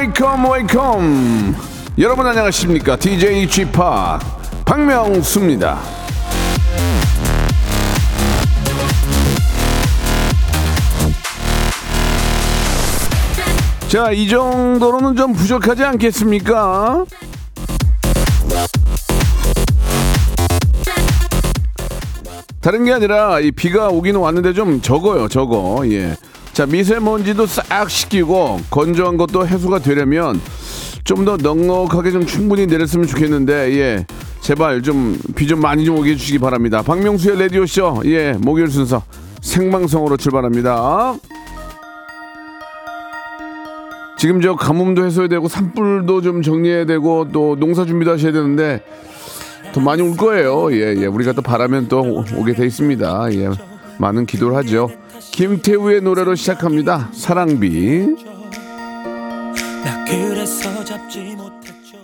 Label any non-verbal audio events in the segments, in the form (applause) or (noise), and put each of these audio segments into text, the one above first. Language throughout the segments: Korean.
Welcome welcome 여러분 안녕하십니까? DJ p 박명수입니다. 자 이 정도로는 좀 부족하지 않겠습니까? 다른 게 아니라 이 비가 오기는 왔는데 좀 적어요 적어. 예. 자 미세먼지도 싹 씻기고 건조한 것도 해소가 되려면 좀 더 넉넉하게 좀 충분히 내렸으면 좋겠는데 예 제발 좀 비 좀 많이 좀 오게 해주시기 바랍니다 박명수의 라디오 쇼 예 목요일 순서 생방송으로 출발합니다 지금 저 가뭄도 해소해야 되고 산불도 좀 정리해야 되고 또 농사 준비도 하셔야 되는데 더 많이 올 거예요. 예, 예. 우리가 또 바라면 또 오- 오게 돼 있습니다. 예. 많은 기도를 하죠. 김태우의 노래로 시작합니다. 사랑비. 나 그래서 잡지 못했죠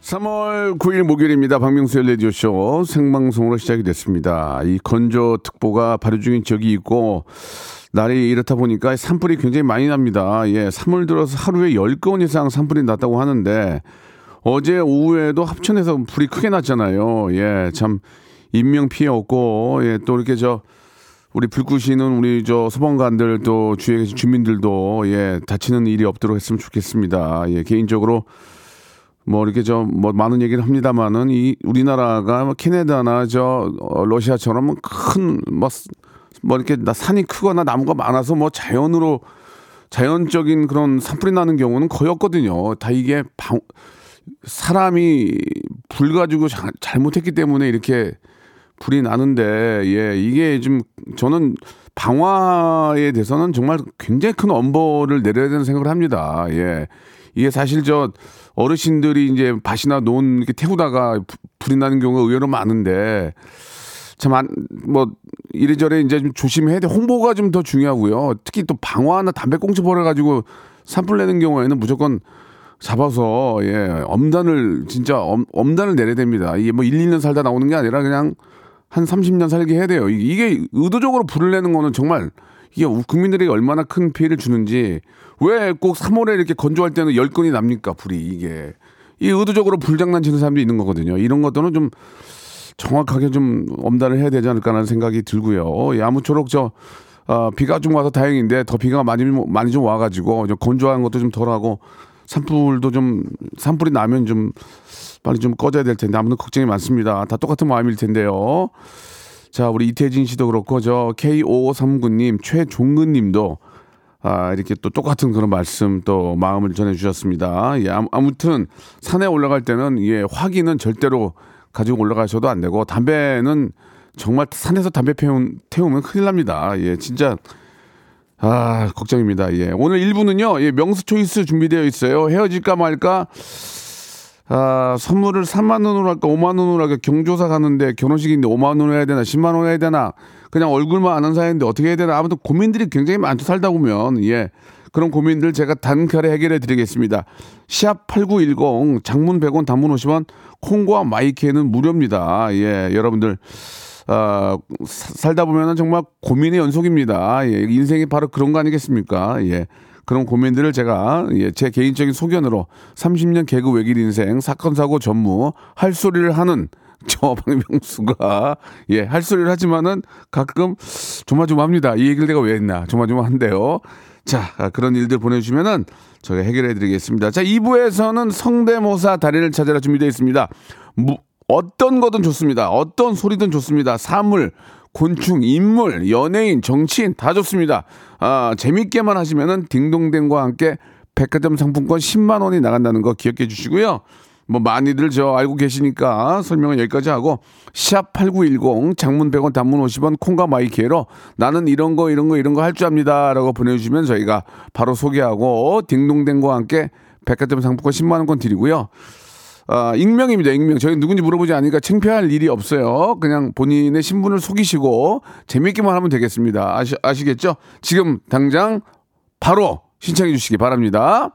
3월 9일 목요일입니다. 박명수의 라디오쇼 생방송으로 시작이 됐습니다. 이 건조특보가 발효 중인 지역이 있고, 날이 이렇다 보니까 산불이 굉장히 많이 납니다. 예, 3월 들어서 하루에 10건 이상 산불이 났다고 하는데, 어제 오후에도 합천에서 불이 크게 났잖아요. 예, 참, 인명 피해 없고, 예, 또 이렇게 저, 우리 불 끄시는 우리 저 소방관들 또 주위에 계신 주민들도 예, 다치는 일이 없도록 했으면 좋겠습니다. 예, 개인적으로 뭐 이렇게 좀뭐 많은 얘기를 합니다만은 이 우리나라가 뭐 캐나다나 저 어, 러시아처럼 큰뭐 뭐 이렇게 나 산이 크거나 나무가 많아서 뭐 자연으로 자연적인 그런 산불이 나는 경우는 거의 없거든요. 다 이게 방, 사람이 불 가지고 자- 잘못했기 때문에 이렇게 불이 나는데 예 이게 좀 저는 방화에 대해서는 정말 굉장히 큰 엄벌을 내려야 되는 생각을 합니다. 예 이게 사실 저 어르신들이 이제 밭이나 논 이렇게 태우다가 부- 불이 나는 경우가 의외로 많은데 참, 안, 뭐, 이래저래 이제 좀 조심해야 돼. 홍보가 좀 더 중요하고요. 특히 또 방화나 담배꽁초 버려가지고 산불 내는 경우에는 무조건 잡아서, 예, 엄단을, 진짜 엄, 엄단을 내려야 됩니다. 이게 뭐 1, 2년 살다 나오는 게 아니라 그냥 한 30년 살게 해야 돼요. 이- 이게 의도적으로 불을 내는 거는 정말 이게 우- 국민들에게 얼마나 큰 피해를 주는지 왜 꼭 3월에 이렇게 건조할 때는 10건이 납니까, 불이 이게. 이 의도적으로 불장난 치는 사람도 있는 거거든요. 이런 것들은 좀 정확하게 좀 엄단을 해야 되지 않을까라는 생각이 들고요. 예, 아무쪼록 저 어, 비가 좀 와서 다행인데 더 비가 많이 많이 좀 와가지고 좀 건조한 것도 좀 덜하고 산불도 좀 산불이 나면 좀 빨리 좀 꺼져야 될 텐데 아무튼 걱정이 많습니다. 다 똑같은 마음일 텐데요. 자 우리 이태진 씨도 그렇고 저 K5539님 최종근 님도 아, 이렇게 또 똑같은 그런 말씀 또 마음을 전해 주셨습니다. 예, 아무- 아무튼 산에 올라갈 때는 예, 화기는 절대로 가지고 올라가셔도 안 되고 담배는 정말 산에서 담배 태우면, 태우면 큰일 납니다. 예, 진짜 아 걱정입니다. 예, 오늘 1부는요 예, 명수 초이스 준비되어 있어요. 헤어질까 말까 아, 선물을 3만 원으로 할까 5만 원으로 할까 경조사 가는데 결혼식인데 5만 원으로 해야 되나 10만 원으로 해야 되나 그냥 얼굴만 아는 사이인데 어떻게 해야 되나 아무튼 고민들이 굉장히 많죠 살다 보면 예 그런 고민들 제가 단칼에 해결해 드리겠습니다 시합 8910 장문 100원 단문 50원 콩과 마이크는 무료입니다 예 여러분들 아, 사- 살다 보면은 정말 고민의 연속입니다. 예, 인생이 바로 그런 거 아니겠습니까? 예. 그런 고민들을 제가 예, 제 개인적인 소견으로 30년 개그 외길 인생 사건 사고 전무 할 소리를 하는 (laughs) 저 박명수가 예, 할 소리를 하지만은 가끔 조마조마합니다. 이 얘기를 내가 왜 했나 조마조마한데요. 자, 아, 그런 일들 보내주시면은 저희가 해결해 드리겠습니다. 자, 2부에서는 성대모사 달인을 찾아라 준비되어 있습니다. 무- 어떤 거든 좋습니다. 어떤 소리든 좋습니다. 사물, 곤충, 인물, 연예인, 정치인 다 좋습니다. 아, 재밌게만 하시면은 딩동댕과 함께 백화점 상품권 10만 원이 나간다는 거 기억해 주시고요. 뭐 많이들 저 알고 계시니까 설명은 여기까지 하고 샵 8910 장문 100원 단문 50원 콩과 마이키에로 나는 이런 거 이런 거 이런 거 할 줄 압니다라고 보내 주시면 저희가 바로 소개하고 딩동댕과 함께 백화점 상품권 10만 원권 드리고요. 아, 익명입니다. 익명. 저희 누군지 물어보지 않으니까 창피할 일이 없어요. 그냥 본인의 신분을 속이시고 재밌게만 하면 되겠습니다. 아시, 아시겠죠? 지금 당장 바로 신청해 주시기 바랍니다.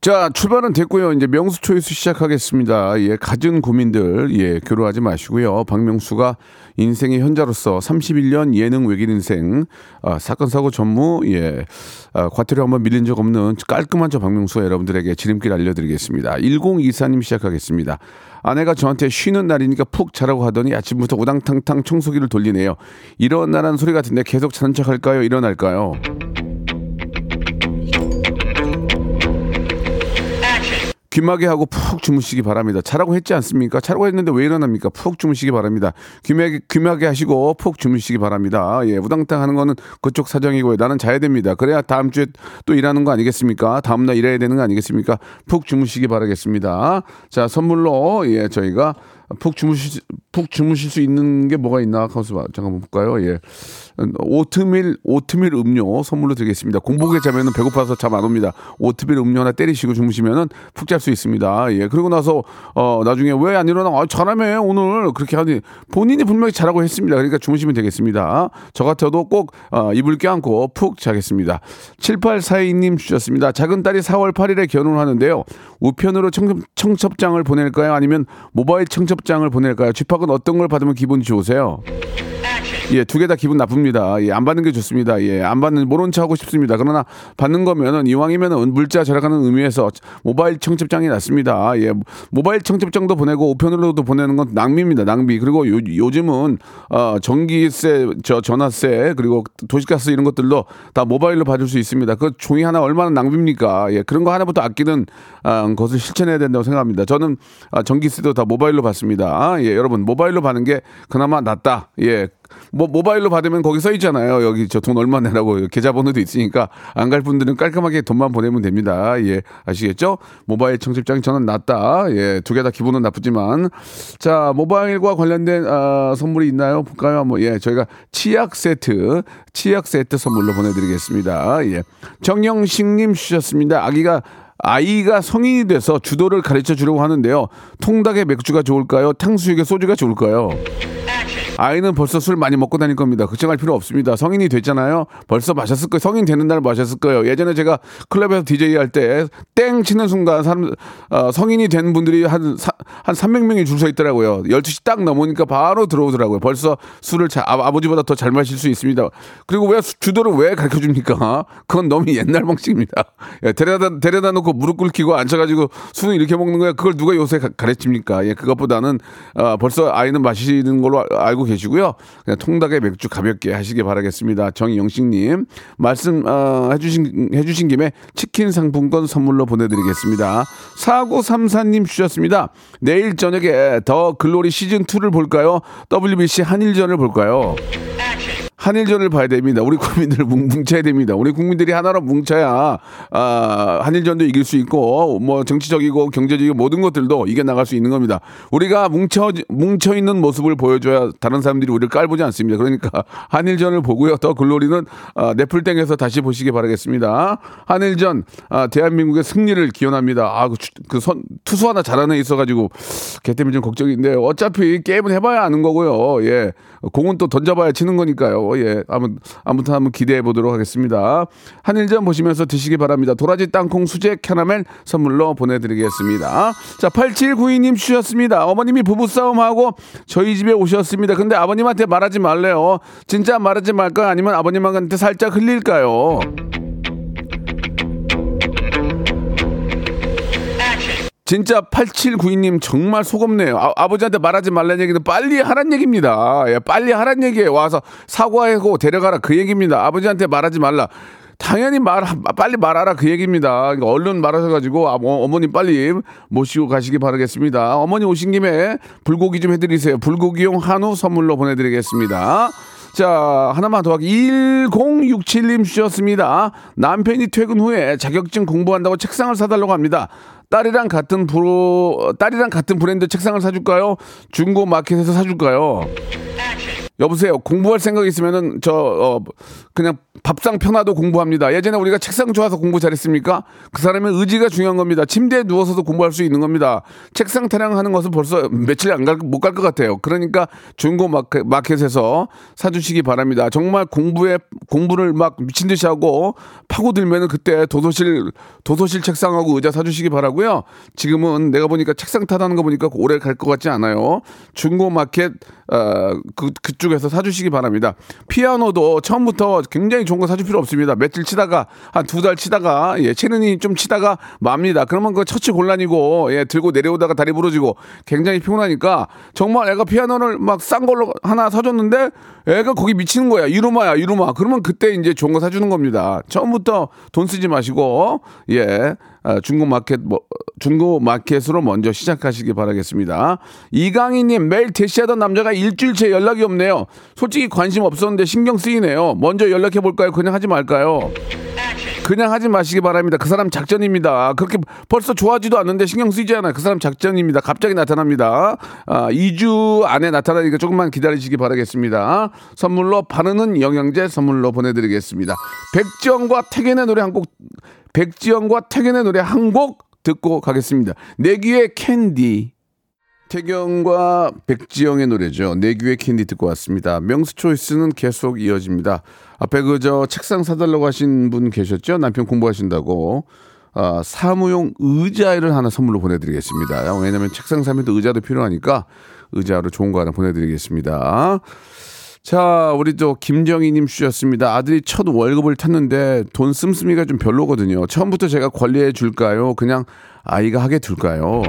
자, 출발은 됐고요. 이제 명수 초이스 시작하겠습니다. 예, 갖은 고민들, 예, 괴로워하지 마시고요. 박명수가 인생의 현자로서 31년 예능 외길 인생, 아, 사건, 사고 전무, 예, 아, 과태료 한번 밀린 적 없는 깔끔한 저 박명수가 여러분들에게 지름길 알려드리겠습니다. 1024님 시작하겠습니다. 아내가 저한테 쉬는 날이니까 푹 자라고 하더니 아침부터 우당탕탕 청소기를 돌리네요. 일어나라는 소리 같은데 계속 자는 척 할까요? 일어날까요? 귀마개 하고 푹 주무시기 바랍니다. 자라고 했지 않습니까? 자라고 했는데 왜 일어납니까? 푹 주무시기 바랍니다. 귀마개, 귀마개 하시고 푹 주무시기 바랍니다. 예, 우당탕 하는 거는 그쪽 사정이고요. 나는 자야 됩니다. 그래야 다음 주에 또 일하는 거 아니겠습니까? 다음날 일해야 되는 거 아니겠습니까? 푹 주무시기 바라겠습니다. 자, 선물로, 예, 저희가 푹 주무실, 푹 주무실 수 있는 게 뭐가 있나? 봐. 잠깐 볼까요? 예. 오트밀, 오트밀 음료 선물로 드리겠습니다. 공복에 자면은 배고파서 잠 안 옵니다. 오트밀 음료 하나 때리시고 주무시면은 푹 잘 수 있습니다. 예. 그리고 나서, 어, 나중에 왜 안 일어나? 아, 잘하네, 오늘. 그렇게 하니 본인이 분명히 잘하고 했습니다. 그러니까 주무시면 되겠습니다. 저 같아도 꼭, 어, 이불 껴안고 푹 자겠습니다. 7842님 주셨습니다. 작은 딸이 4월 8일에 결혼하는데요. 우편으로 청첩, 청첩장을 보낼까요? 아니면 모바일 청첩 장을 보낼까요? 집합은 어떤 걸 받으면 기분이 좋으세요? 예, 두 개 다 기분 나쁩니다. 예, 안 받는 게 좋습니다. 예, 안 받는 모른 척 하고 싶습니다. 그러나 받는 거면은 이왕이면은 물자 절약하는 의미에서 모바일 청첩장이 낫습니다. 예, 모바일 청첩장도 보내고 우편으로도 보내는 건 낭비입니다. 낭비. 그리고 요, 요즘은 어, 전기세, 저 전화세 그리고 도시가스 이런 것들도 다 모바일로 받을 수 있습니다. 그 종이 하나 얼마나 낭비입니까? 예, 그런 거 하나부터 아끼는 아, 것을 실천해야 된다고 생각합니다. 저는 아, 전기세도 다 모바일로 받습니다. 예, 여러분 모바일로 받는 게 그나마 낫다. 예, 뭐 모바일로 받으면 거기 써 있잖아요. 여기 저 돈 얼마 내라고 계좌번호도 있으니까 안 갈 분들은 깔끔하게 돈만 보내면 됩니다. 예, 아시겠죠? 모바일 청첩장이 저는 낫다. 예, 두 개 다 기분은 나쁘지만 자 모바일과 관련된 아, 선물이 있나요? 볼까요? 뭐 예, 저희가 치약 세트, 치약 세트 선물로 보내드리겠습니다. 예, 정영식님 주셨습니다. 아기가 아이가 성인이 돼서 주도를 가르쳐 주려고 하는데요. 통닭에 맥주가 좋을까요? 탕수육에 소주가 좋을까요? 아이는 벌써 술 많이 먹고 다닐 겁니다. 걱정할 필요 없습니다. 성인이 됐잖아요. 벌써 마셨을 거예요. 성인 되는 날 마셨을 거예요. 예전에 제가 클럽에서 DJ 할 때 땡 치는 순간 사람, 어, 성인이 된 분들이 한, 사, 한 300명이 줄 서 있더라고요. 12시 딱 넘으니까 바로 들어오더라고요. 벌써 술을 자, 아, 버지보다 더 잘 마실 수 있습니다. 그리고 왜 수- 주도를 왜 가르쳐 줍니까? 그건 너무 옛날 방식입니다. 예, 데려다, 데려다 놓고 무릎 꿇기고 앉아가지고 술을 이렇게 먹는 거야. 그걸 누가 요새 가, 가르칩니까? 예, 그것보다는 어, 벌써 아이는 마시는 걸로 아- 알고 계시고요. 그냥 통닭에 맥주 가볍게 하시기 바라겠습니다. 정영식님 말씀 어, 해주신 해주신 김에 치킨 상품권 선물로 보내드리겠습니다. 4934님 주셨습니다. 내일 저녁에 더 글로리 시즌 2를 볼까요? WBC 한일전을 볼까요? 한일전을 봐야 됩니다. 우리 국민들 뭉, 뭉쳐야 됩니다. 우리 국민들이 하나로 뭉쳐야 아, 한일전도 이길 수 있고 뭐 정치적이고 경제적이고 모든 것들도 이겨 나갈 수 있는 겁니다. 우리가 뭉쳐 뭉쳐 있는 모습을 보여줘야 다른 사람들이 우리를 깔보지 않습니다. 그러니까 한일전을 보고요. 더 글로리는 아, 네플땡에서 다시 보시기 바라겠습니다. 한일전 아, 대한민국의 승리를 기원합니다. 아, 그, 주- 그 선, 투수 하나 잘하는 애 있어가지고 걔 때문에 좀 걱정인데 어차피 게임은 해봐야 아는 거고요. 예, 공은 또 던져봐야 치는 거니까요. 예, 아무, 아무튼 한번 기대해 보도록 하겠습니다. 한일전 보시면서 드시기 바랍니다. 도라지 땅콩 수제 캐러멜 선물로 보내드리겠습니다. 자, 8792님 주셨습니다. 어머님이 부부싸움하고 저희 집에 오셨습니다. 근데 아버님한테 말하지 말래요. 진짜 말하지 말까요? 아니면 아버님한테 살짝 흘릴까요? 진짜 8792님 정말 속없네요. 아, 버지한테 말하지 말라는 얘기는 빨리 하란 얘기입니다. 예, 빨리 하란 얘기예요. 와서 사과하고 데려가라 그 얘기입니다. 아버지한테 말하지 말라. 당연히 말 빨리 말하라 그 얘기입니다. 그러니까 얼른 말하셔가지고 아, 어, 어머님 빨리 모시고 가시기 바라겠습니다. 어머니 오신 김에 불고기 좀 해드리세요. 불고기용 한우 선물로 보내드리겠습니다. 자, 하나만 더 하기. 1067님 주셨습니다. 남편이 퇴근 후에 자격증 공부한다고 책상을 사달라고 합니다. 딸이랑 같은 브로, 딸이랑 같은 브랜드 책상을 사줄까요? 중고 마켓에서 사줄까요? 여보세요. 공부할 생각 있으면은 저 어, 그냥 밥상 편하도 공부합니다. 예전에 우리가 책상 좋아서 공부 잘했습니까? 그 사람의 의지가 중요한 겁니다. 침대에 누워서도 공부할 수 있는 겁니다. 책상 타령하는 것은 벌써 며칠 안 갈 못 갈 것 같아요. 그러니까 중고 마켓, 마켓에서 사주시기 바랍니다. 정말 공부에 공부를 막 미친 듯이 하고 파고들면은 그때 도서실 도서실 책상하고 의자 사주시기 바라고요. 지금은 내가 보니까 책상 타다는 거 보니까 오래 갈 것 같지 않아요. 중고 마켓 어 그 그쪽 에서 사주시기 바랍니다. 피아노도 처음부터 굉장히 좋은 거 사줄 필요 없습니다. 며칠 치다가 한 두 달 치다가 예 체르니 좀 치다가 맙니다. 그러면 그 처치 곤란이고 예 들고 내려오다가 다리 부러지고 굉장히 피곤하니까 정말 애가 피아노를 막 싼 걸로 하나 사줬는데 애가 거기 미치는 거야 이루마야 이루마 그러면 그때 이제 좋은 거 사주는 겁니다. 처음부터 돈 쓰지 마시고 예 아, 중고 마켓 뭐 중고 마켓으로 먼저 시작하시기 바라겠습니다. 이강희님 매일 대시하던 남자가 일주일째 연락이 없네요. 솔직히 관심 없었는데 신경 쓰이네요. 먼저 연락해 볼까요? 그냥 하지 말까요? 그냥 하지 마시기 바랍니다. 그 사람 작전입니다. 그렇게 벌써 좋아하지도 않는데 신경 쓰이지 않아요. 그 사람 작전입니다. 갑자기 나타납니다. 아, 2주 안에 나타나니까 조금만 기다리시기 바라겠습니다. 선물로 바르는 영양제 선물로 보내드리겠습니다. 백지영과 태견의 노래 한 곡, 백지영과 태견의 노래 한 곡 듣고 가겠습니다. 내귀의 캔디. 태경과 백지영의 노래죠. 내귀의 캔디 듣고 왔습니다. 명수 초이스는 계속 이어집니다. 앞에 그 저 책상 사달라고 하신 분 계셨죠? 남편 공부하신다고. 아, 사무용 의자를 하나 선물로 보내드리겠습니다. 왜냐면 책상 사면 또 의자도 필요하니까 의자로 좋은 거 하나 보내드리겠습니다. 자, 우리 또 김정희님 주셨습니다. 아들이 첫 월급을 탔는데 돈 씀씀이가 좀 별로거든요. 처음부터 제가 관리해 줄까요? 그냥 아이가 하게 둘까요?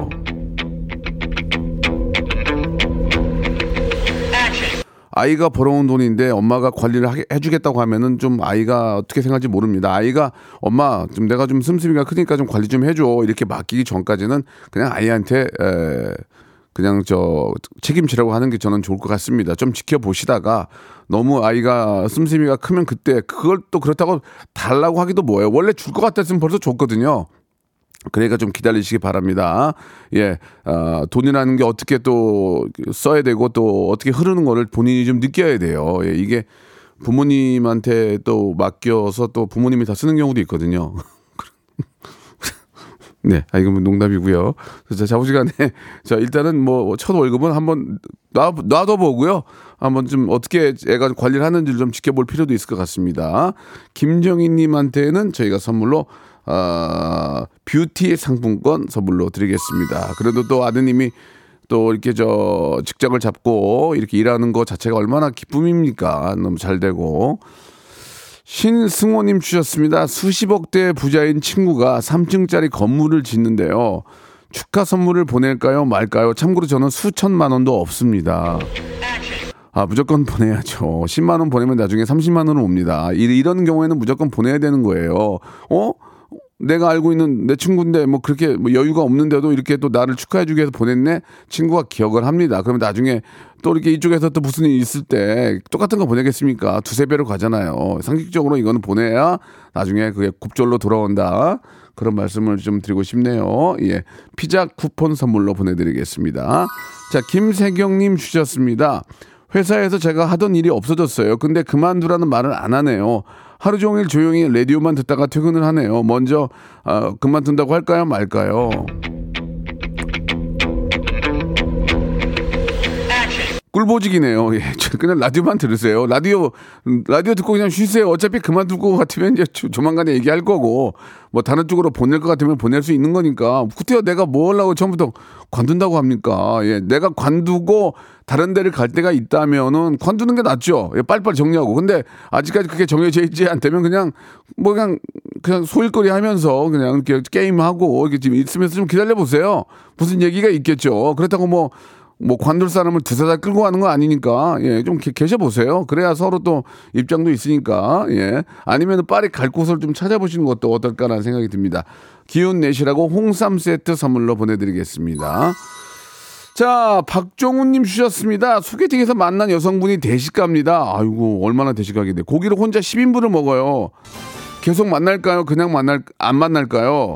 아이가 벌어온 돈인데 엄마가 관리를 하게, 해주겠다고 하면은 좀 아이가 어떻게 생각할지 모릅니다. 아이가 엄마 좀 내가 좀 씀씀이가 크니까 좀 관리 좀 해줘 이렇게 맡기기 전까지는 그냥 아이한테 에, 그냥 저 책임지라고 하는 게 저는 좋을 것 같습니다. 좀 지켜보시다가 너무 아이가 씀씀이가 크면 그때 그걸 또 그렇다고 달라고 하기도 뭐예요. 원래 줄 것 같았으면 벌써 줬거든요. 그러니까 좀 기다리시기 바랍니다. 예, 어, 돈이라는 게 어떻게 또 써야 되고 또 어떻게 흐르는 거를 본인이 좀 느껴야 돼요. 예, 이게 부모님한테 또 맡겨서 또 부모님이 다 쓰는 경우도 있거든요. (laughs) 네, 아, 이건 농담이고요. 자, 자부시간에, (laughs) 자, 일단은 뭐, 첫 월급은 한번 놔, 놔둬보고요. 한번 좀 어떻게 애가 관리를 하는지를 좀 지켜볼 필요도 있을 것 같습니다. 김정희님한테는 저희가 선물로 어, 뷰티 상품권 선물로 드리겠습니다. 그래도 또 아드님이 또 이렇게 저 직장을 잡고 이렇게 일하는 것 자체가 얼마나 기쁨입니까? 너무 잘 되고. 신승호님 주셨습니다. 수십억대 부자인 친구가 3층짜리 건물을 짓는데요. 축하 선물을 보낼까요? 말까요? 참고로 저는 수천만 원도 없습니다. 아, 무조건 보내야죠. 10만 원 보내면 나중에 30만 원은 옵니다. 이런 경우에는 무조건 보내야 되는 거예요. 어? 내가 알고 있는 내 친구인데 뭐 그렇게 뭐 여유가 없는데도 이렇게 또 나를 축하해주기 위해서 보냈네 친구가 기억을 합니다. 그러면 나중에 또 이렇게 이쪽에서 또 무슨 일이 있을 때 똑같은 거 보내겠습니까? 두세 배로 가잖아요. 상식적으로 이거는 보내야 나중에 그게 곱절로 돌아온다. 그런 말씀을 좀 드리고 싶네요. 예. 피자 쿠폰 선물로 보내드리겠습니다. 자, 김세경님 주셨습니다. 회사에서 제가 하던 일이 없어졌어요. 근데 그만두라는 말을 안 하네요. 하루 종일 조용히 라디오만 듣다가 퇴근을 하네요. 먼저 어, 그만 둔다고 할까요, 말까요? 꿀보직이네요. 예, 그냥 라디오만 들으세요. 라디오 라디오 듣고 그냥 쉬세요. 어차피 그만둘 것 같으면 이제 조만간에 얘기할 거고 뭐 다른 쪽으로 보낼 것 같으면 보낼 수 있는 거니까. 구태여 내가 뭐 하려고 처음부터 관둔다고 합니까? 예, 내가 관두고 다른 데를 갈 때가 있다면은 관두는 게 낫죠. 예, 빨리빨리 정리하고. 근데 아직까지 그게 정해져 있지 않다면 그냥 뭐 그냥 그냥 소일거리 하면서 그냥 이렇게 게임하고 이렇게 지금 있으면서 좀 기다려 보세요. 무슨 얘기가 있겠죠. 그렇다고 뭐 뭐 관둘 사람을 두세 달 끌고 가는 거 아니니까 예 좀 계셔 보세요. 그래야 서로 또 입장도 있으니까 예 아니면 빨리 갈 곳을 좀 찾아보시는 것도 어떨까라는 생각이 듭니다. 기운 내시라고 홍삼 세트 선물로 보내드리겠습니다. 자, 박종훈님 주셨습니다. 소개팅에서 만난 여성분이 대식가입니다. 아이고, 얼마나 대식가겠네. 고기를 혼자 10인분을 먹어요. 계속 만날까요? 그냥 만날, 안 만날까요?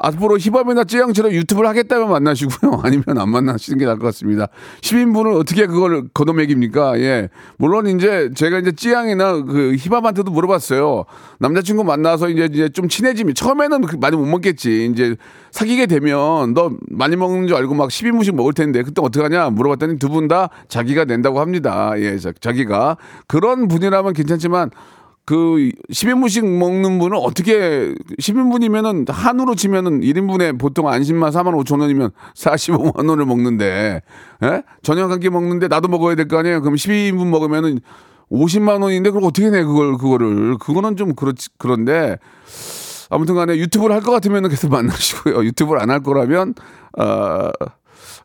앞으로 힙합이나 쯔양처럼 유튜브를 하겠다면 만나시고요. (laughs) 아니면 안 만나시는 게 나을 것 같습니다. 10인분을 어떻게 그걸 걷어먹입니까? 예. 물론 이제 제가 이제 쯔양이나 그 힙합한테도 물어봤어요. 남자친구 만나서 이제 이제 좀 친해지면 처음에는 그 많이 못 먹겠지. 이제 사귀게 되면 너 많이 먹는 줄 알고 막 10인분씩 먹을 텐데 그때 어떡하냐 물어봤더니 두 분 다 자기가 낸다고 합니다. 예. 자- 자기가. 그런 분이라면 괜찮지만 그 10인분씩 먹는 분은 어떻게 10인분이면은 한우로 치면은 1인분에 보통 안심만 4만 5천 원이면 45만 원을 먹는데 예? 저녁 한 끼 먹는데 나도 먹어야 될 거 아니에요. 그럼 12인분 먹으면은 50만 원인데 그걸 어떻게 내 그걸 그거를 그거는 좀 그렇지 그런데 아무튼 간에 유튜브를 할 것 같으면 계속 만나시고요. 유튜브를 안 할 거라면 어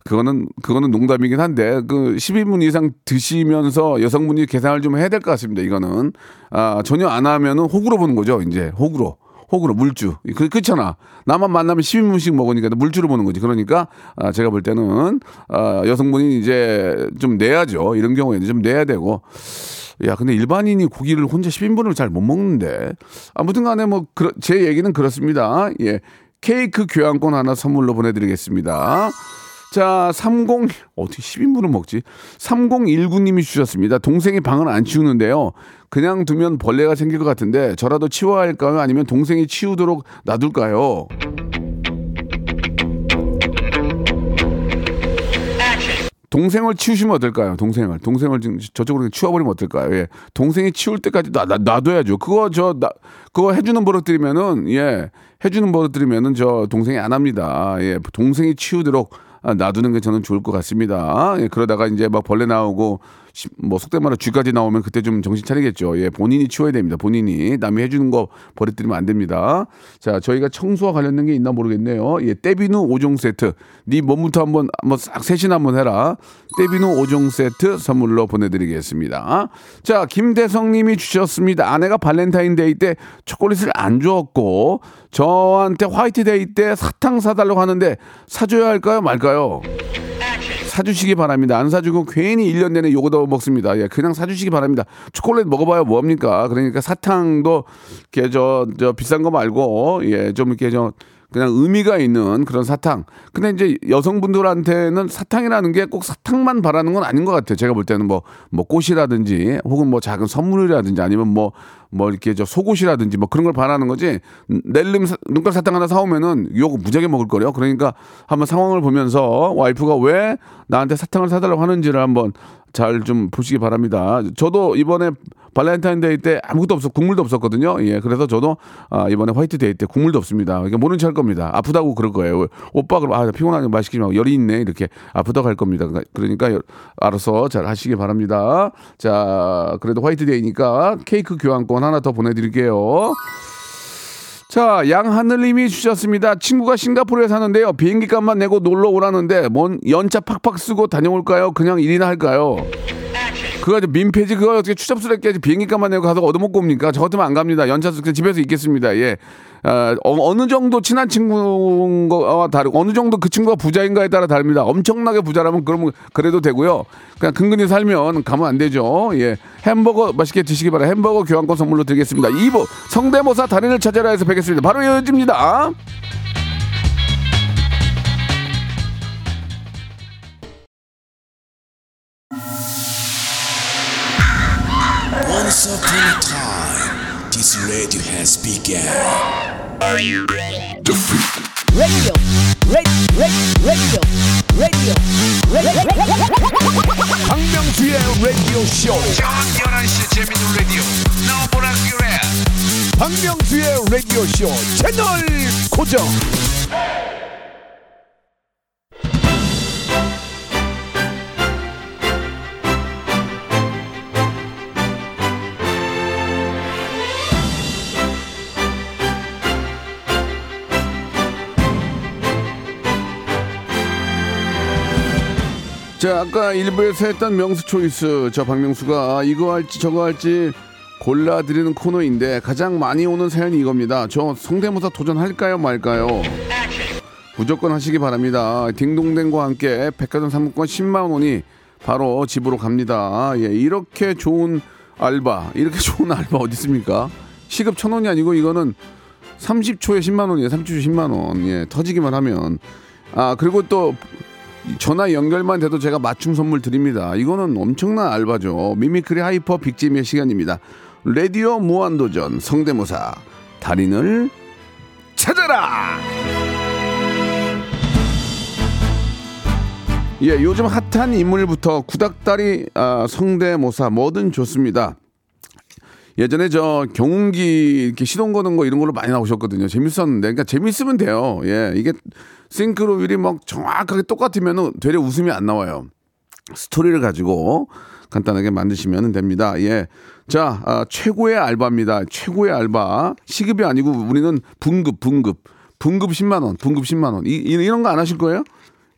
그거는 그거는 농담이긴 한데 그 12분 이상 드시면서 여성분이 계산을 좀 해야 될 것 같습니다. 이거는 아 전혀 안 하면은 호구로 보는 거죠. 이제 호구로. 호구로 물주. 그 그렇잖아. 나만 만나면 12분씩 먹으니까 물주로 보는 거지. 그러니까 아, 제가 볼 때는 아, 여성분이 이제 좀 내야죠. 이런 경우에는 좀 내야 되고 야, 근데 일반인이 고기를 혼자 10인분을 잘 못 먹는데. 아무튼 간에 뭐, 제 얘기는 그렇습니다. 예. 케이크 교환권 하나 선물로 보내드리겠습니다. 자, 30, 어떻게 10인분을 먹지? 3019님이 주셨습니다. 동생이 방을 안 치우는데요. 그냥 두면 벌레가 생길 것 같은데 저라도 치워야 할까요? 아니면 동생이 치우도록 놔둘까요? 동생을 치우시면 어떨까요? 동생을 동생을 저쪽으로 치워버리면 어떨까요? 예, 동생이 치울 때까지 놔, 놔, 놔둬야죠. 그거 저 나, 그거 해주는 버릇 들이면은 예 해주는 버릇 들이면은 저 동생이 안 합니다. 예, 동생이 치우도록 아, 놔두는 게 저는 좋을 것 같습니다. 예, 그러다가 이제 막 벌레 나오고 시- 뭐 속된 말로 쥐까지 나오면 그때 좀 정신 차리겠죠. 예, 본인이 치워야 됩니다. 본인이 남이 해주는 거 버릇들이면 안 됩니다. 자, 저희가 청소와 관련된 게 있나 모르겠네요. 예, 떼비누 5종 세트. 네 몸부터 한번 한번 싹 세신 한번 해라. 떼비누 5종 세트 선물로 보내드리겠습니다. 자, 김대성님이 주셨습니다. 아내가 발렌타인데이 때 초콜릿을 안 주었고 저한테 화이트데이 때 사탕 사달라고 하는데 사줘야 할까요, 말까요? 사주시기 바랍니다. 안 사주고 괜히 1년 내내 욕 얻어먹습니다. 예, 그냥 사주시기 바랍니다. 초콜릿 먹어봐야 뭐합니까? 그러니까 사탕도 이렇게 저, 저 비싼 거 말고, 예, 좀 이렇게 저, 그냥 의미가 있는 그런 사탕. 근데 이제 여성분들한테는 사탕이라는 게 꼭 사탕만 바라는 건 아닌 것 같아요. 제가 볼 때는 뭐, 뭐 꽃이라든지 혹은 뭐 작은 선물이라든지 아니면 뭐, 뭐 이렇게 저 속옷이라든지 뭐 그런 걸 바라는 거지. 낼름 사- 눈깔 사탕 하나 사오면은 욕을 무지하게 먹을 거요. 그러니까 한번 상황을 보면서 와이프가 왜 나한테 사탕을 사달라고 하는지를 한번 잘 좀 보시기 바랍니다. 저도 이번에 발렌타인데이 때 아무것도 없었, 국물도 없었거든요. 예, 그래서 저도 아, 이번에 화이트데이 때 국물도 없습니다. 그러니까 모른 체할 겁니다. 아프다고 그럴 거예요. 오빠 그럼 아 피곤하게 맛있게 좀 하고 열이 있네 이렇게 아프다고 할 겁니다. 그러니까 여- 알아서 잘 하시기 바랍니다. 자, 그래도 화이트데이니까 케이크 교환권 하나 더 보내드릴게요. 자, 양하늘님이 주셨습니다. 친구가 싱가포르에 사는데요. 비행기 값만 내고 놀러 오라는데 뭔 연차 팍팍 쓰고 다녀올까요? 그냥 일이나 할까요? 그거 이제 민폐지 그거 어떻게 추잡스럽게 비행기 값만 내고 가서 얻어먹고 옵니까? 저 같으면 안 갑니다. 연차 쓰고 집에서 있겠습니다. 예. 아, 어, 느 정도 친한 친구인 거와 다르고 어느 정도 그 친구가 부자인가에 따라 다릅니다. 엄청나게 부자라면 그러면 그래도 되고요. 그냥 근근히 살면 가면 안 되죠. 예. 햄버거 맛있게 드시기 바라 햄버거 교환권 선물로 드리겠습니다. 2부 성대모사 달인을 찾아라 해서 뵙겠습니다. 바로 이어집니다. Once upon a time, this radio has begun. radio, radio, radio, radio, 박명수의 라디오 쇼. 박명수의 라디오 쇼 채널 고정. 자, 아까 일부에서 했던 명수 초이스 저 박명수가 이거 할지 저거 할지 골라드리는 코너인데 가장 많이 오는 사연이 이겁니다. 저 성대모사 도전할까요 말까요? 무조건 하시기 바랍니다. 딩동댕과 함께 백화점 상품권 10만 원이 바로 집으로 갑니다. 예, 이렇게 좋은 알바, 이렇게 (laughs) 좋은 알바 어디 있습니까? 시급 천 원이 아니고 이거는 30초에 10만 원이에요. 30초에 10만 원. 예, 터지기만 하면. 아, 그리고 또 전화 연결만 돼도 제가 맞춤 선물 드립니다. 이거는 엄청난 알바죠. 미미크리 하이퍼 빅지미의 시간입니다. 라디오 무한도전 성대모사 달인을 찾아라! 예, 요즘 핫한 인물부터 구닥다리 아, 성대모사 뭐든 좋습니다. 예전에 저 경운기 이렇게 시동 거는 거 이런 걸로 많이 나오셨거든요. 재밌었는데, 그러니까 재밌으면 돼요. 예, 이게 싱크로율이 막 정확하게 똑같으면은 되려 웃음이 안 나와요. 스토리를 가지고 간단하게 만드시면 됩니다. 예. 자, 아, 최고의 알바입니다. 최고의 알바. 시급이 아니고 우리는 분급, 분급. 분급 10만원, 분급 10만원. 이, 이- 이런 거 안 하실 거예요?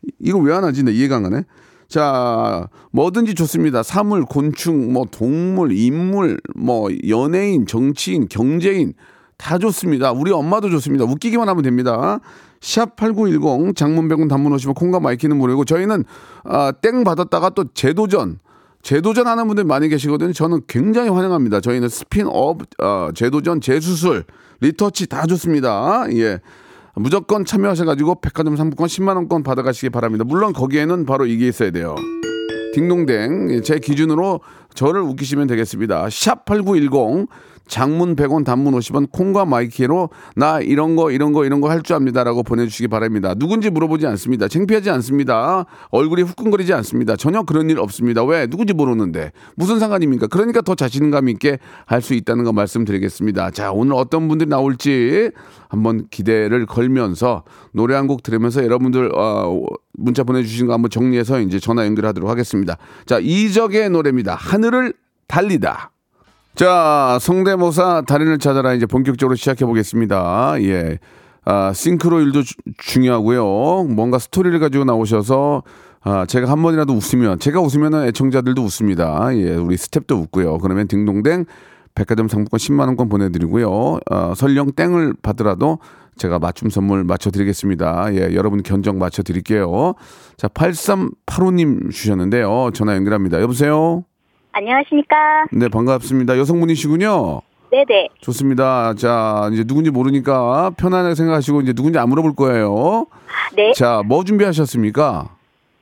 이- 이거 왜 안 하지? 나 이해가 안 가네. 자, 뭐든지 좋습니다. 사물, 곤충, 뭐 동물, 인물, 뭐 연예인, 정치인, 경제인 다 좋습니다. 우리 엄마도 좋습니다. 웃기기만 하면 됩니다. 샵8910 장문 100원 단문 50원이며 콩과 마이K는 무료고 저희는 아, 땡 받았다가 또 재도전 재도전 하는 분들 많이 계시거든요. 저는 굉장히 환영합니다. 저희는 spin up, 어, 재도전, 재수술, retouch 다 좋습니다. 예. 무조건 참여하셔가지고 백화점 상품권 10만원권 받아가시기 바랍니다. 물론 거기에는 바로 이게 있어야 돼요. 딩동댕. 예, 제 기준으로 저를 웃기시면 되겠습니다. 샵8910 장문 100원 단문 50원 콩과 마이K로 나 이런 거 이런 거 이런 거 할 줄 압니다라고 보내주시기 바랍니다. 누군지 물어보지 않습니다. 창피하지 않습니다. 얼굴이 후끈거리지 않습니다. 전혀 그런 일 없습니다. 왜? 누군지 모르는데 무슨 상관입니까? 그러니까 더 자신감 있게 할 수 있다는 거 말씀드리겠습니다. 자 오늘 어떤 분들이 나올지 한번 기대를 걸면서 노래 한 곡 들으면서 여러분들 어, 문자 보내주신 거 한번 정리해서 이제 전화 연결하도록 하겠습니다. 자 이적의 노래입니다. 하늘 을 달리다. 자, 성대모사 달인을 찾아라 이제 본격적으로 시작해 보겠습니다. 예. 아, 싱크로율도 주- 중요하고요. 뭔가 스토리를 가지고 나오셔서 아, 제가 한 번이라도 웃으면 제가 웃으면은 애청자들도 웃습니다. 예, 우리 스탭도 웃고요. 그러면 딩동댕 백화점 상품권 10만 원권 보내드리고요. 어, 설령 땡을 받더라도 제가 맞춤 선물 맞춰드리겠습니다. 예, 여러분 견적 맞춰드릴게요. 자, 8385님 주셨는데요. 전화 연결합니다. 여보세요? 안녕하십니까? 네, 반갑습니다. 여성분이시군요. 네네. 좋습니다. 자, 이제 누군지 모르니까 편안하게 생각하시고 이제 누군지 안 물어볼 거예요. 네. 자, 뭐 준비하셨습니까?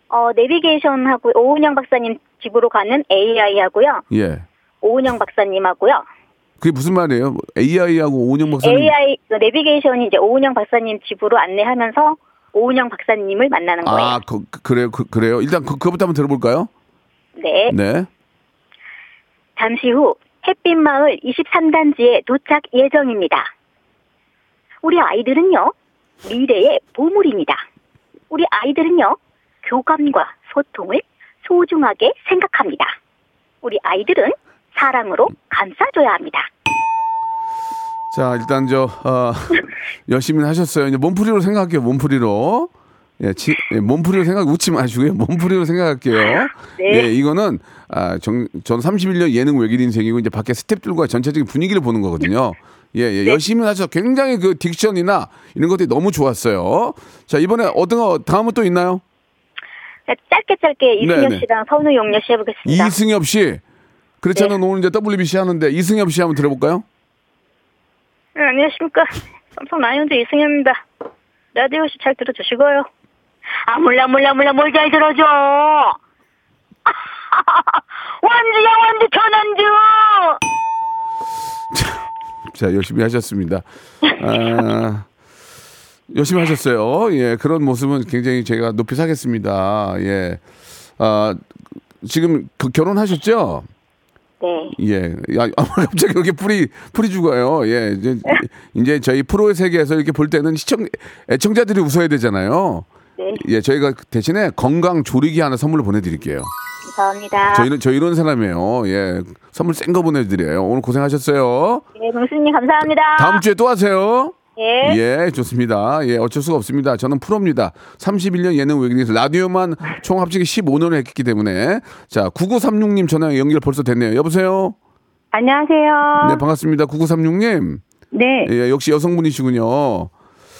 어, 내비게이션 하고 오은영 박사님 집으로 가는 AI하고요. 예. 오은영 박사님하고요. 그게 무슨 말이에요? AI하고 오은영 박사님. AI 그 내비게이션이 이제 오은영 박사님 집으로 안내하면서 오은영 박사님을 만나는 거예요. 아, 그, 그- 그래요. 그, 그래요. 일단 그, 그거부터 한번 들어볼까요? 네. 네. 잠시 후 햇빛마을 23단지에 도착 예정입니다. 우리 아이들은요, 미래의 보물입니다. 우리 아이들은요, 교감과 소통을 소중하게 생각합니다. 우리 아이들은 사랑으로 감싸줘야 합니다. 자, 일단 저, 어, (laughs) 열심히 하셨어요. 이제 몸풀이로 생각할게요. 몸풀이로. 예, 지, 예, 몸풀이로 생각, 웃지 마시고요. (laughs) 몸풀이로 생각할게요. 네. 예, 이거는, 아, 정, 저는 31년 예능 외길 인생이고, 이제 밖에 스탭들과 전체적인 분위기를 보는 거거든요. 예, 네. 예, 열심히 하셔서 굉장히 그 딕션이나 이런 것들이 너무 좋았어요. 자, 이번에 어떤 거, 다음은 또 있나요? 자, 짧게 짧게 이승엽 네, 네. 씨랑 선우 용녀 씨 해보겠습니다. 이승엽 씨. 그렇잖아요. 네. 오늘 이제 WBC 하는데 이승엽 씨 한번 들어볼까요? 네, 안녕하십니까. 삼성 라이온즈 이승엽입니다. 라디오 씨 잘 들어주시고요. 아, 몰라, 몰라, 몰라, 뭘 잘 들어줘. (laughs) 완주야, 완주, 전완주! (laughs) 자, 열심히 하셨습니다. 아, 열심히 하셨어요. 예, 그런 모습은 굉장히 제가 높이 사겠습니다. 예. 아, 지금 그 결혼하셨죠? 네. 예. 야, 아, (laughs) 갑자기 이렇게 풀이, 풀이 죽어요. 예. 이제, 이제 저희 프로의 세계에서 이렇게 볼 때는 시청, 애청자들이 웃어야 되잖아요. 네. 예, 저희가 대신에 건강 조리기 하나 선물로 보내드릴게요. 감사합니다. 저희는, 저 이런 사람이에요. 예. 선물 센 거 보내드려요. 오늘 고생하셨어요. 네, 명수님 감사합니다. 다음 주에 또 하세요. 예. 예, 좋습니다. 예, 어쩔 수가 없습니다. 저는 프로입니다. 31년 예능 외국인에서 라디오만 총 합치기 15년을 했기 때문에. 자, 9936님 전화 연결 벌써 됐네요. 여보세요? 안녕하세요. 네, 반갑습니다. 9936님. 네. 예, 역시 여성분이시군요.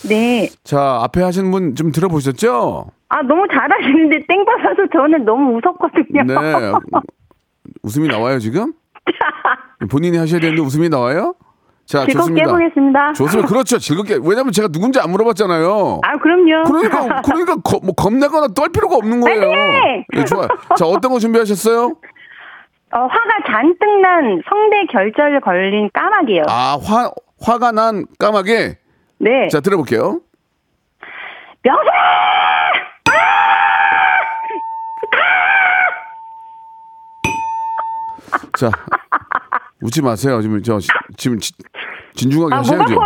네. 자, 앞에 하신 분 좀 들어보셨죠? 아, 너무 잘하시는데 땡 받아서 저는 너무 웃었거든요. 네. 웃음이 나와요, 지금? (laughs) 본인이 하셔야 되는데 웃음이 나와요? 자, 즐겁게 좋습니다. 해보겠습니다. 좋습니다. 그렇죠. 즐겁게. 왜냐면 제가 누군지 안 물어봤잖아요. 아, 그럼요. 그러니까, (laughs) 그러니까 거- 뭐 겁내거나 떨 필요가 없는 거예요. 네. 예, 좋아요. 자, 어떤 거 준비하셨어요? 어, 화가 잔뜩 난 성대 결절 걸린 까마귀요. 아, 화, 화가 난 까마귀. 네. 자, 들어볼게요. 명수! 자, 웃지 마세요. 지금 저 시- 지금 지- 진중하게 아, 목 하셔야죠.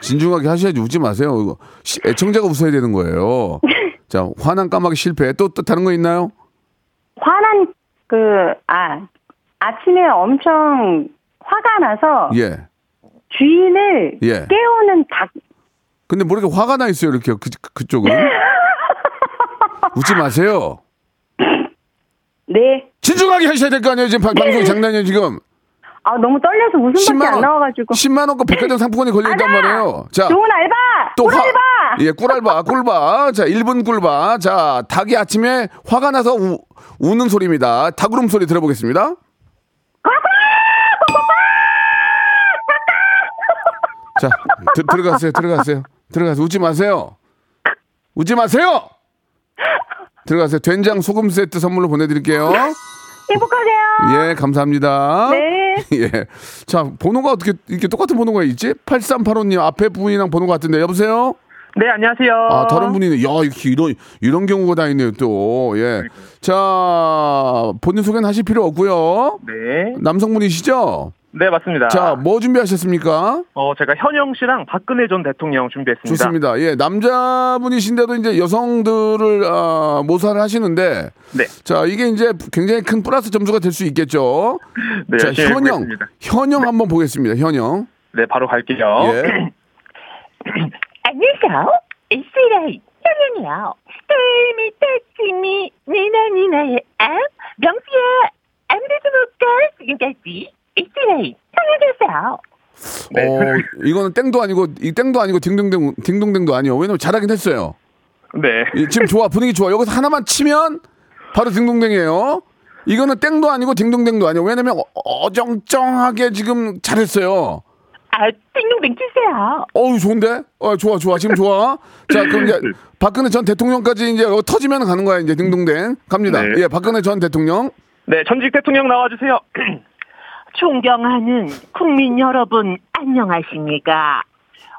진중하게 하셔야지 웃지 마세요. 이거 시- 애청자가 웃어야 되는 거예요. 자, 화난 까마귀 실패. 또, 또 다른 거 있나요? 화난, 그, 아, 아침에 엄청 화가 나서 예. 주인을 예. 깨우는 닭, 근데 뭐 이렇게 화가 나 있어요. 이렇게 그, 그쪽은. (laughs) 웃지 마세요. 네. 진중하게 하셔야 될 거 아니에요. 지금 방- 방송 장난이에요, 지금. 아, 너무 떨려서 웃음밖에 안 나와가지고. 10만 원권 백화점 상품권이 걸려 있단 알아! 말이에요. 자, 좋은 알바! 또 화, 꿀알바! 예, 꿀알바, 꿀바. 자, 1분 꿀바. 자, 닭이 아침에 화가 나서 우, 우는 소리입니다. 닭 울음 소리 들어보겠습니다. 자, 드, 들어가세요, 들어가세요. 들어가세요. 웃지 마세요. 웃지 마세요! 들어가세요. 된장 소금 세트 선물로 보내드릴게요. 행복하세요. 예, 감사합니다. 네. (laughs) 예. 자, 번호가 어떻게 이렇게 똑같은 번호가 있지? 8385님 앞에 분이랑 번호가 같은데 여보세요? 네, 안녕하세요. 아, 다른 분이네. 야, 이렇게 이런 이런 경우가 다 있네요, 또. 예. 자, 본인 소개는 하실 필요 없고요. 네. 남성분이시죠? 네, 맞습니다. 자, 뭐 준비하셨습니까? 어, 제가 현영 씨랑 박근혜 전 대통령 준비했습니다. 좋습니다. 예, 남자분이신데도 이제 여성들을 아, 모사를 하시는데 네. 자, 이게 이제 굉장히 큰 플러스 점수가 될 수 있겠죠. 네, 자, 현영. 해보겠습니다. 현영 한번 보겠습니다. 현영. 네, 바로 갈게요. 예. (clears throat) (clears throat) 안녕하세요. 이스라엘 현현이요. stormy, touch me, 니나 니나의 앱, 명수야, 아무래도 못가 지금까지 이스라엘 현현이었어요. 네. 어, 이거는 땡도 아니고 이 땡도 아니고 딩동댕 딩동댕도 아니요. 왜냐면 잘하긴 했어요. 네. 이, 지금 좋아 분위기 좋아. 여기서 하나만 치면 바로 딩동댕이에요. 이거는 땡도 아니고 딩동댕도 아니에요. 왜냐면 어- 어정쩡하게 지금 잘했어요. 아, 띵동댕 치세요. 어우 좋은데? 어 좋아 좋아 지금 좋아. 자 그럼 이제 박근혜 전 대통령까지 이제 어, 터지면 가는 거야 이제 딩동댕 갑니다. 네. 예 박근혜 전 대통령. 네, 전직 대통령 나와주세요. (clears throat) 존경하는 국민 여러분 안녕하십니까?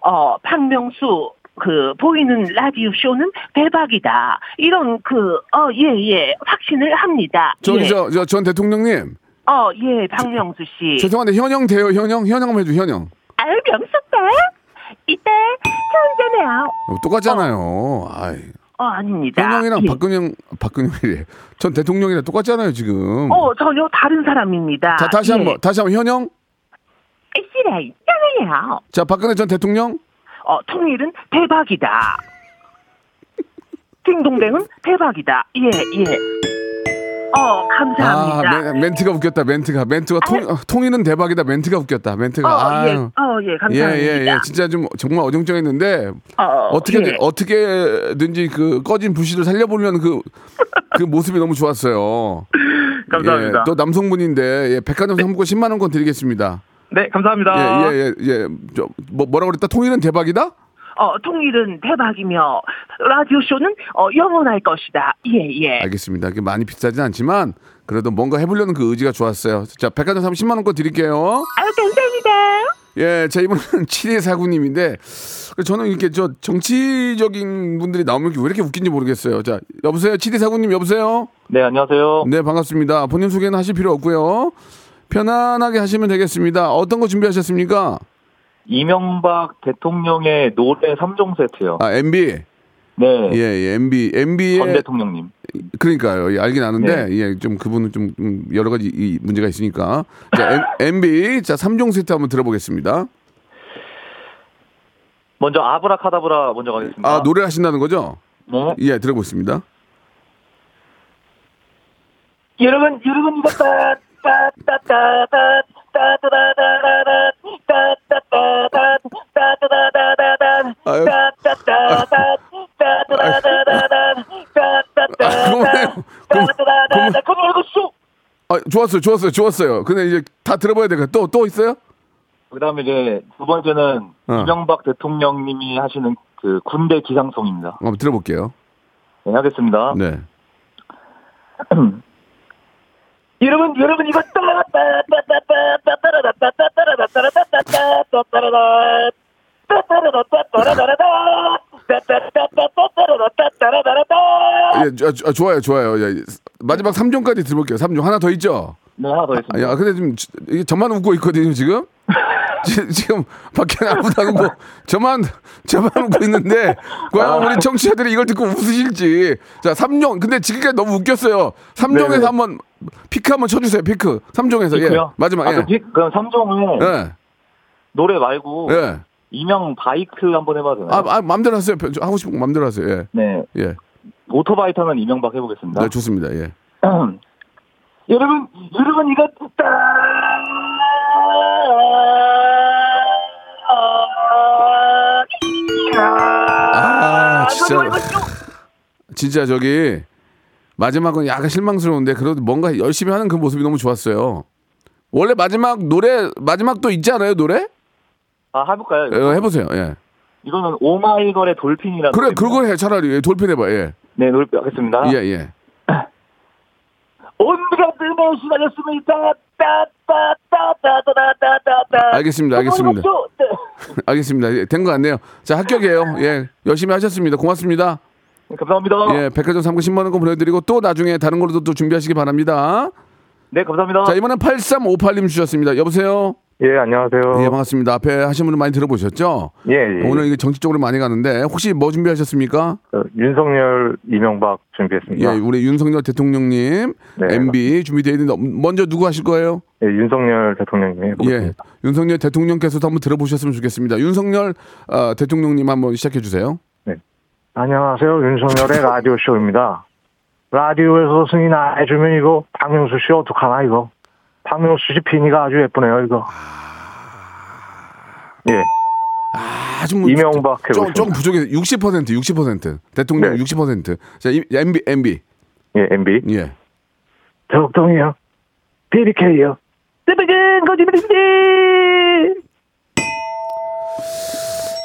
어 박명수 그 보이는 라디오 쇼는 대박이다. 이런 그 어 예 예 확신을 합니다. 저기 예. 저전 대통령님 어 예 박명수 씨. 죄송한데 현영 돼요 현영 현영 한번 해줘 현영. 아유 명수다. 이때 좋은잖아요. 어, 똑같잖아요. 아이. 어 아닙니다. 현영이랑 예. 박근영 박근영이래. 전 대통령이랑 똑같잖아요 지금. 어 전혀 다른 사람입니다. 자 다시 예. 한번 다시 한번 현영. 씨라이 현영이요. 자 박근혜 전 대통령. 어, 통일은 대박이다. (laughs) 딩동댕은 대박이다. 예, 예. 어, 감사합니다. 아 멘, 멘트가 웃겼다 멘트가 멘트가 통 어, 통일은 대박이다 멘트가 웃겼다 멘트가. 어, 예, 아유. 어, 예, 예, 감사합니다. 예, 예. 진짜 좀 정말 어정쩡했는데 어, 어떻게 예. 어떻게든지 그 꺼진 불씨를 살려보려는 그그 모습이 너무 좋았어요. (laughs) 감사합니다. 예, 또 남성분인데 예, 백화점 상품권 10만 원권 드리겠습니다. 네, 감사합니다. 예, 예, 예, 예. 저, 뭐, 뭐라고 그랬다? 통일은 대박이다? 어, 통일은 대박이며 라디오 쇼는 어, 영원할 것이다. 예, 예. 알겠습니다. 이게 많이 비싸진 않지만 그래도 뭔가 해보려는 그 의지가 좋았어요. 자, 백화점 상품 10만 원권 드릴게요. 아유, 감사합니다. 예, 자 이번은 7249님인데 (laughs) 저는 이렇게 저 정치적인 분들이 나오면 왜 이렇게 웃긴지 모르겠어요. 자, 여보세요, 7249님 여보세요. 네, 안녕하세요. 네, 반갑습니다. 본인 소개는 하실 필요 없고요. 편안하게 하시면 되겠습니다. 어떤 거 준비하셨습니까? 이명박 대통령의 노래 3종 세트요. 아, MB. 네. 예, 예, MB, MB의 전 대통령님. 그러니까요. 예, 알긴 아는데 예, 좀 그분은 좀 음, 여러 가지 이 문제가 있으니까. 자, M, MB 자, 3종 세트 한번 들어보겠습니다. 먼저 아브라카다브라 먼저 가겠습니다. 아, 노래 하신다는 거죠? 네. 예, 들어보겠습니다. 여러분, 여러분 이거 따, 따, 따, 따, 따, 따, 따, 따, 따, 따, 따, 아유. 아, 좋았어요, 좋았어요, 좋았어요. 근데 이제 다 들어봐야 되니까 또, 또 있어요? 그 다음에 이제 두 번째는 어. 이명박 대통령님이 하시는 그 군대 기상송입니다. 한번 들어볼게요. 네, 하겠습니다. 네. (clears throat) 여러분, 여러분 이거 예, 저- 저- 좋아요, 좋아요. 예, 마지막 3종까지 들어볼게요. 3종. 하나 더 있죠? 네, 하나 더 아, 있습니다. 야, 근데 지금 지- 이게 저만 웃고 있거든요, 지금? 지- 지금 밖에 아무도 안 웃고 저만 저만 웃고 있는데 과연 우리 청취자들이 이걸 듣고 웃으실지 자 3종 근데 지금까지 너무 웃겼어요 3종에서 네네. 한번 피크 한번 쳐주세요 피크 3종에서 예 피크요? 마지막 아, 예. 그럼, 피- 그럼 3종을 예. 노래 말고 예. 이명 바이크 한번 해봐도 되나요? 아, 아 맘대로 하세요 저 하고 싶은 거 맘대로 하세요 예. 네. 예. 오토바이 타는 이명박 해보겠습니다. 네 좋습니다 예. (clears throat) 여러분, 여러분 이거 아 진짜 진짜 저기 마지막은 약간 실망스러운데 그래도 뭔가 열심히 하는 그 모습이 너무 좋았어요. 원래 마지막 노래 마지막도 있지 않아요 노래? 아 해볼까요? 이거? 어, 해보세요. 예. 이거는 오마이걸의 돌핀이라는 그래. 그걸 해 차라리 예, 돌핀 해봐. 예. 네 노래 하겠습니다. 예 예. 뜨면 시작했습니다. 따따따따따따따따. 알겠습니다, 알겠습니다. (laughs) 알겠습니다. 예, 된거 같네요. 자 합격이에요. 예 열심히 하셨습니다. 고맙습니다. 감사합니다. 예 백화점 상품 10만 원권 보내드리고 또 나중에 다른 걸로도 또 준비하시기 바랍니다. 네 감사합니다. 자 이번엔 8358님 주셨습니다. 여보세요. 예, 안녕하세요. 예 반갑습니다. 앞에 하신 분은 많이 들어보셨죠? 예, 예. 오늘 이게 정치적으로 많이 가는데 혹시 뭐 준비하셨습니까? 어, 윤석열, 이명박 준비했습니다. 예, 우리 윤석열 대통령님 네. MB 준비되어 있는데 먼저 누구 하실 거예요? 예, 윤석열 대통령님 예. 윤석열 대통령께서도 한번 들어보셨으면 좋겠습니다. 윤석열 어, 대통령님 한번 시작해 주세요. 안녕하세요. 윤석열의 라디오 쇼입니다. 라디오에서 승인 안 해주면 이거 박명수 씨 어떡하나 이거. 박명수 씨 비니가 아주 예쁘네요 이거. 예. 아주 뭐 이명박 좀. 좀 부족해서 60% 60% 대통령 네. 60%. 자, 이- MB MB 예, MB. 예. 적동이요. BBK요. 뜨백은 거짓말입니다.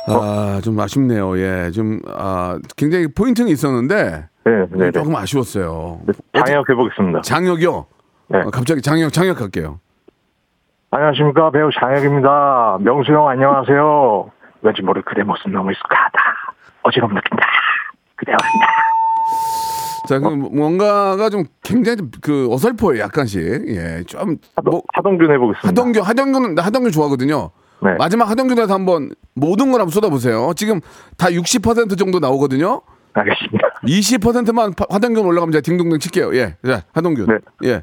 아, 좀 아쉽네요. 예. 좀 아, 굉장히 포인트는 있었는데 네, 네, 네. 조금 아쉬웠어요. 장혁 해보겠습니다. 장혁이요? 네. 어, 갑자기 장혁 장혁 할게요. 안녕하십니까 배우 장혁입니다. 명수 형 안녕하세요. 왠지 모를 그대 모습 너무 익숙하다. 어지러움 느낀다. 그대 왔다. 자, 그 뭔가가 좀 굉장히 좀그 어설퍼요, 약간씩. 예, 좀 뭐, 하동균 해보겠습니다. 하동균, 하동균은 나 하동균 좋아하거든요. 네. 마지막 하동균에서 한번 모든 걸 한번 쏟아보세요. 지금 다 60% 정도 나오거든요. 알겠습니다. 20%만 하동균 올라가면 제가 딩동댕 칠게요. 예, 자, 하동균. 네. 예.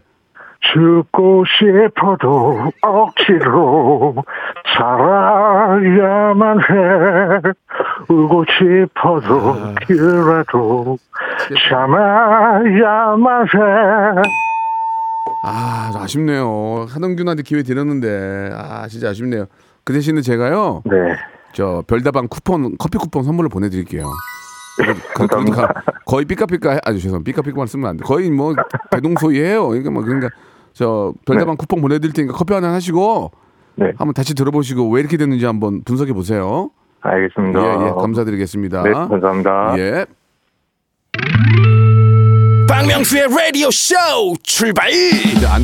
죽고 싶어도 억지로 살아야만 해. 울고 싶어도 그래도 참아야만 해. 아, 아쉽네요. 하동균한테 기회 드렸는데, 아, 진짜 아쉽네요. 그 대신에 제가요, 네. 저 별다방 쿠폰, 커피 쿠폰 선물을 보내드릴게요. 그, 그, 그, 거의 삐까삐까, 해- 아주 죄송합니다. 삐까삐까만 쓰면 안 돼. 거의 뭐 대동소이해요. 그러니까 뭐 그러니까 저 별다방 쿠폰 보내드릴 테니까 커피 하나 하시고 네. 한번 다시 들어보시고 왜 이렇게 됐는지 한번 분석해 보세요. 알겠습니다. 예, 예, 감사드리겠습니다. 네, 감사합니다. 예. 박명수의 라디오 쇼 출발 이제 안,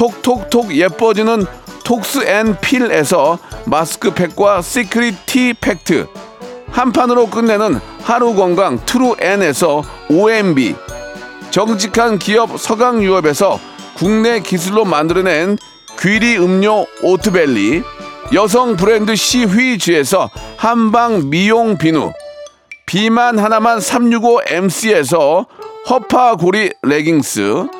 톡톡톡 예뻐지는 톡스 앤 필에서 마스크팩과 시크릿 티 팩트, 한 판으로 끝내는 하루 건강 트루엔에서 OMB, 정직한 기업 서강유업에서 국내 기술로 만들어낸 귀리 음료 오트벨리, 여성 브랜드 시휘즈에서 한방 미용 비누, 비만 하나만 365MC에서 허파고리 레깅스,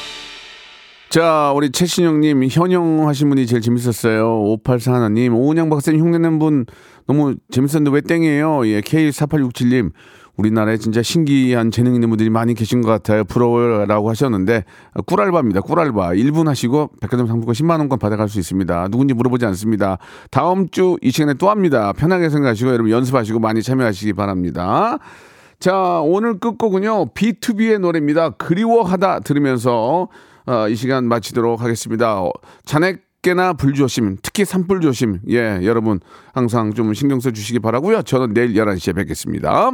자, 우리 최신영님, 현영 하신 분이 제일 재밌었어요. 5841 하나님, 오은영 박사님 흉내낸 분 너무 재밌었는데 왜 땡이에요? 예, K4867님, 우리나라에 진짜 신기한 재능 있는 분들이 많이 계신 것 같아요. 부러워라고 하셨는데, 꿀알바입니다. 꿀알바. 1분 하시고 백화점 상품권 10만원권 받아갈 수 있습니다. 누군지 물어보지 않습니다. 다음 주 이 시간에 또 합니다. 편하게 생각하시고 여러분 연습하시고 많이 참여하시기 바랍니다. 자, 오늘 끝곡은요, B2B의 노래입니다. 그리워하다 들으면서 어, 이 시간 마치도록 하겠습니다. 어, 잔액게나 불조심, 특히 산불 조심, 예, 여러분 항상 좀 신경 써 주시기 바라고요. 저는 내일 11시에 뵙겠습니다.